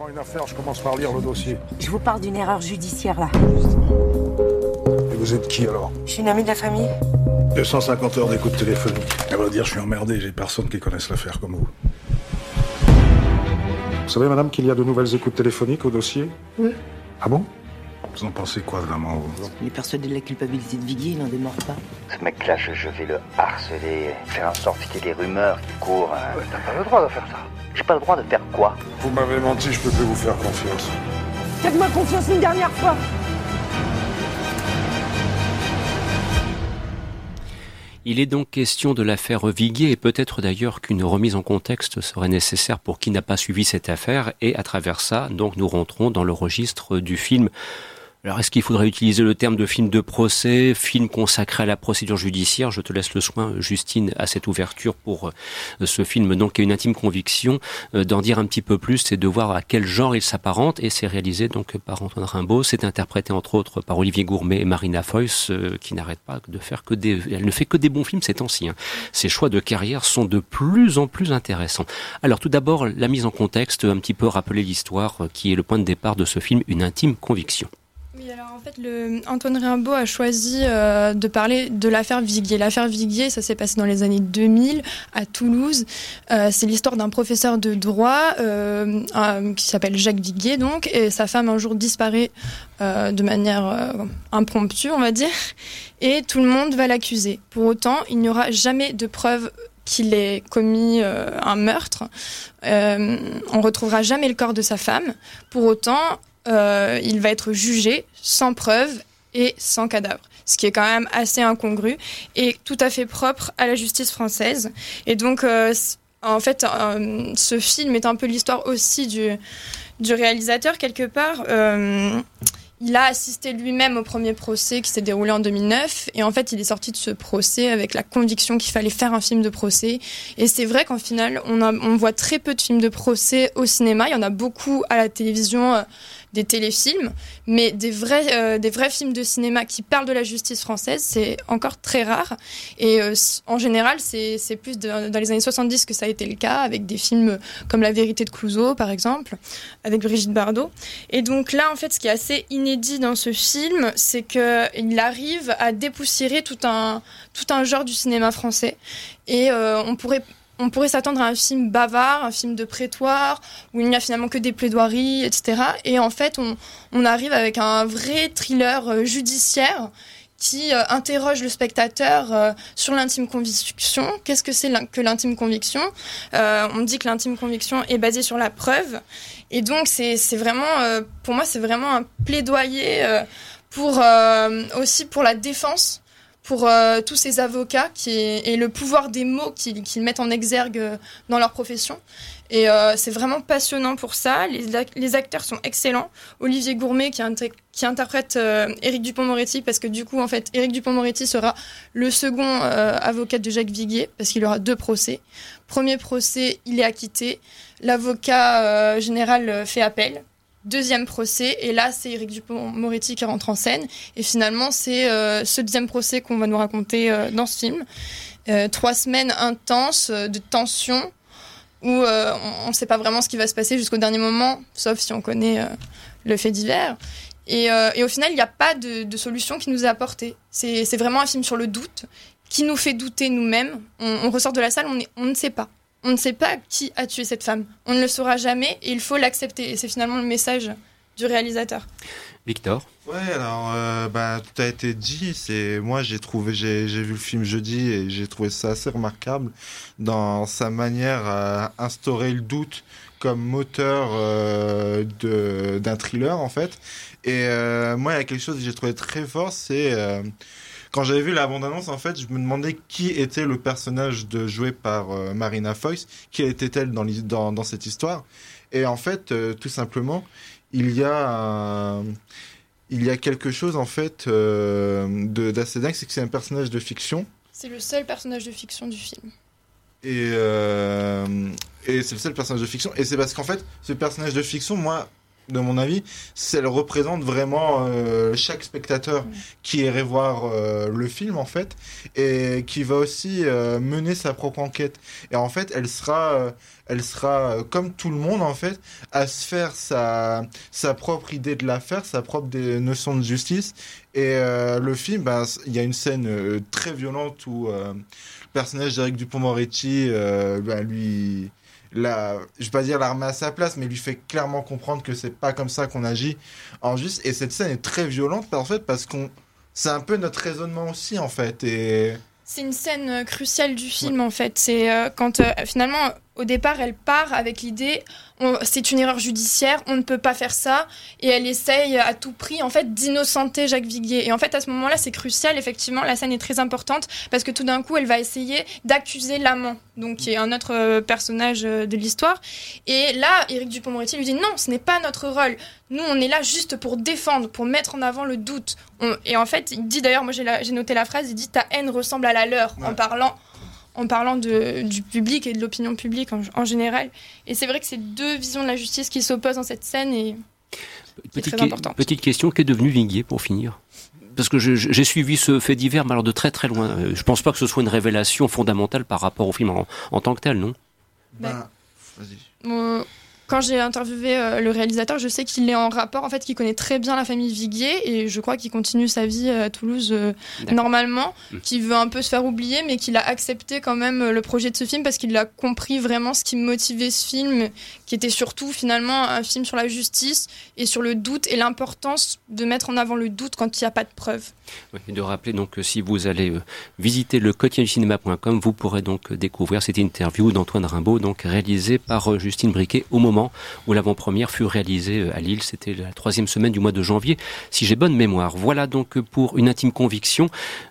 prends une affaire, je commence par lire le dossier. Je vous parle d'une erreur judiciaire là. Et vous êtes qui alors? Je suis une amie de la famille. 250 heures d'écoute téléphonique. À vrai dire, je suis emmerdé, j'ai personne qui connaisse l'affaire comme vous. Vous savez, madame, qu'il y a de nouvelles écoutes téléphoniques au dossier? Oui. Ah bon? Vous en pensez quoi, vraiment vous? Il est persuadé de la culpabilité de Viguier, il n'en démord pas. Ce mec-là, je, je vais le harceler, faire en sorte qu'il y ait des rumeurs qui courent. hein. T'as pas le droit de faire ça. J'ai pas le droit de faire quoi? Vous m'avez menti, je peux plus vous faire confiance. Faites-moi confiance une dernière fois Il est donc question de l'affaire Viguier et peut-être d'ailleurs qu'une remise en contexte serait nécessaire pour qui n'a pas suivi cette affaire et à travers ça, donc nous rentrons dans le registre du film alors, est-ce qu'il faudrait utiliser le terme de film de procès, film consacré à la procédure judiciaire? Je te laisse le soin, Justine, à cette ouverture pour euh, ce film, donc, une intime conviction, euh, d'en dire un petit peu plus et de voir à quel genre il s'apparente. Et c'est réalisé donc par Antoine Rimbaud. C'est interprété entre autres par Olivier Gourmet et Marina Foïs, euh, qui n'arrête pas de faire que des. Elle ne fait que des bons films ces temps-ci. Hein. Ses choix de carrière sont de plus en plus intéressants. Alors, tout d'abord, la mise en contexte, un petit peu rappeler l'histoire qui est le point de départ de ce film, une intime conviction. En fait, Antoine Rimbaud a choisi euh, de parler de l'affaire Viguier. L'affaire Viguier, ça s'est passé dans les années 2000 à Toulouse. Euh, c'est l'histoire d'un professeur de droit euh, qui s'appelle Jacques Viguier, donc, et sa femme un jour disparaît de manière impromptue, on va dire, et tout le monde va l'accuser. Pour autant, il n'y aura jamais de preuve qu'il ait commis un meurtre. Euh, on retrouvera jamais le corps de sa femme. Pour autant, euh, il va être jugé sans preuve et sans cadavre. Ce qui est quand même assez incongru et tout à fait propre à la justice française. Et donc, euh, en fait, euh, ce film est un peu l'histoire aussi du, réalisateur, quelque part. Il a assisté lui-même au premier procès qui s'est déroulé en 2009 et en fait il est sorti de ce procès avec la conviction qu'il fallait faire un film de procès et c'est vrai qu'en final on, voit très peu de films de procès au cinéma, il y en a beaucoup à la télévision, des téléfilms, mais des vrais, euh, des vrais films de cinéma qui parlent de la justice française c'est encore très rare et euh, en général c'est plus dans les années 70 que ça a été le cas avec des films comme La vérité de Clouseau par exemple avec Brigitte Bardot et donc là, en fait, ce qui est assez inédit dans ce film, c'est qu'il arrive à dépoussiérer tout un, tout un genre du cinéma français. Et euh, on pourrait, on pourrait s'attendre à un film bavard, un film de prétoire, où il n'y a finalement que des plaidoiries, etc. Et en fait, on, arrive avec un vrai thriller euh, judiciaire qui euh, interroge le spectateur euh, sur l'intime conviction. Qu'est-ce que c'est que l'intime conviction? On dit que l'intime conviction est basée sur la preuve. Et donc, c'est vraiment, pour moi, c'est vraiment un plaidoyer aussi pour la défense, pour euh, tous ces avocats qui, et le pouvoir des mots qu'ils mettent en exergue euh, dans leur profession. Et euh, c'est vraiment passionnant pour ça. Les, les acteurs sont excellents. Olivier Gourmet qui, interprète Éric Dupont-Moretti parce que du coup, en fait, Éric Dupont-Moretti sera le second avocat de Jacques Viguier parce qu'il aura deux procès. Premier procès, il est acquitté. L'avocat général fait appel. Deuxième procès, et là, c'est Éric Dupont-Moretti qui rentre en scène. Et finalement, c'est euh, ce deuxième procès qu'on va nous raconter euh, dans ce film. Euh, trois semaines intenses de tension où on ne sait pas vraiment ce qui va se passer jusqu'au dernier moment, sauf si on connaît le fait divers. Et, au final, il n'y a pas de, solution qui nous est apportée. C'est vraiment un film sur le doute, qui nous fait douter nous-mêmes. On, ressort de la salle, on ne sait pas. On ne sait pas qui a tué cette femme. On ne le saura jamais et il faut l'accepter. Et c'est finalement le message du réalisateur. Victor Ouais, alors euh, bah tout a été dit. C'est moi j'ai trouvé j'ai vu le film jeudi et j'ai trouvé ça assez remarquable dans sa manière à instaurer le doute comme moteur euh, d'un thriller en fait. Et euh, moi il y a quelque chose que j'ai trouvé très fort, c'est euh, quand j'avais vu la bande-annonce, en fait, je me demandais qui était le personnage de joué par euh, Marina Foïs, qui était-elle dans, l'hi- dans, dans cette histoire. Et en fait, euh, tout simplement, il y a un- il y a quelque chose en fait euh, d'assez dingue, c'est que c'est un personnage de fiction. C'est le seul personnage de fiction du film. Et, euh, et c'est le seul personnage de fiction. Et c'est parce qu'en fait, ce personnage de fiction, moi, de mon avis, elle représente vraiment euh, chaque spectateur qui irait voir euh, le film en fait et qui va aussi euh, mener sa propre enquête. Et en fait, elle sera, elle sera comme tout le monde en fait à se faire sa sa propre idée de l'affaire, sa propre des notions de justice. Et le film, ben, il y a une scène très violente où le personnage d'Eric Dupont-Moretti, ben, lui la, je vais pas dire la remet à sa place, mais lui fait clairement comprendre que c'est pas comme ça qu'on agit en juste. Et cette scène est très violente, en fait, parce qu'on, c'est un peu notre raisonnement aussi, en fait. Et C'est une scène euh, cruciale du film en fait. C'est euh, quand euh, finalement au départ elle part avec l'idée c'est une erreur judiciaire, on ne peut pas faire ça et elle essaye à tout prix en fait d'innocenter Jacques Viguier. Et en fait à ce moment-là c'est crucial effectivement, la scène est très importante parce que tout d'un coup elle va essayer d'accuser l'amant, donc qui est un autre euh, personnage euh, de l'histoire. Et là Éric Dupond-Moretti lui dit non, ce n'est pas notre rôle. Nous on est là juste pour défendre, pour mettre en avant le doute. On- Et en fait il dit d'ailleurs, moi j'ai noté la phrase, il dit ta haine ressemble à la leur en parlant en parlant de, du public et de l'opinion publique en, en général. Et c'est vrai que c'est deux visions de la justice qui s'opposent dans cette scène et Petite, très que- petite question, qu'est devenu Viguier pour finir? Parce que j'ai suivi ce fait divers, mais alors de très très loin. Euh, Je pense pas que ce soit une révélation fondamentale par rapport au film en, en tant que tel, non? Ben, vas-y. euh, quand j'ai interviewé euh, le réalisateur, je sais qu'il est en rapport, en fait, qu'il connaît très bien la famille Viguier et je crois qu'il continue sa vie euh, à Toulouse euh, normalement, Mm. qu'il veut un peu se faire oublier, mais qu'il a accepté quand même le projet de ce film parce qu'il a compris vraiment ce qui motivait ce film, qui était surtout finalement un film sur la justice et sur le doute et l'importance de mettre en avant le doute quand il n'y a pas de preuves. Oui, et de rappeler donc que si vous allez visiter le quotidienducinéma.com, vous pourrez donc découvrir cette interview d'Antoine Rimbaud, donc réalisée par Justine Briquet au moment où l'avant-première fut réalisée euh, à Lille. C'était la troisième semaine du mois de janvier, si j'ai bonne mémoire. Voilà donc pour une intime conviction.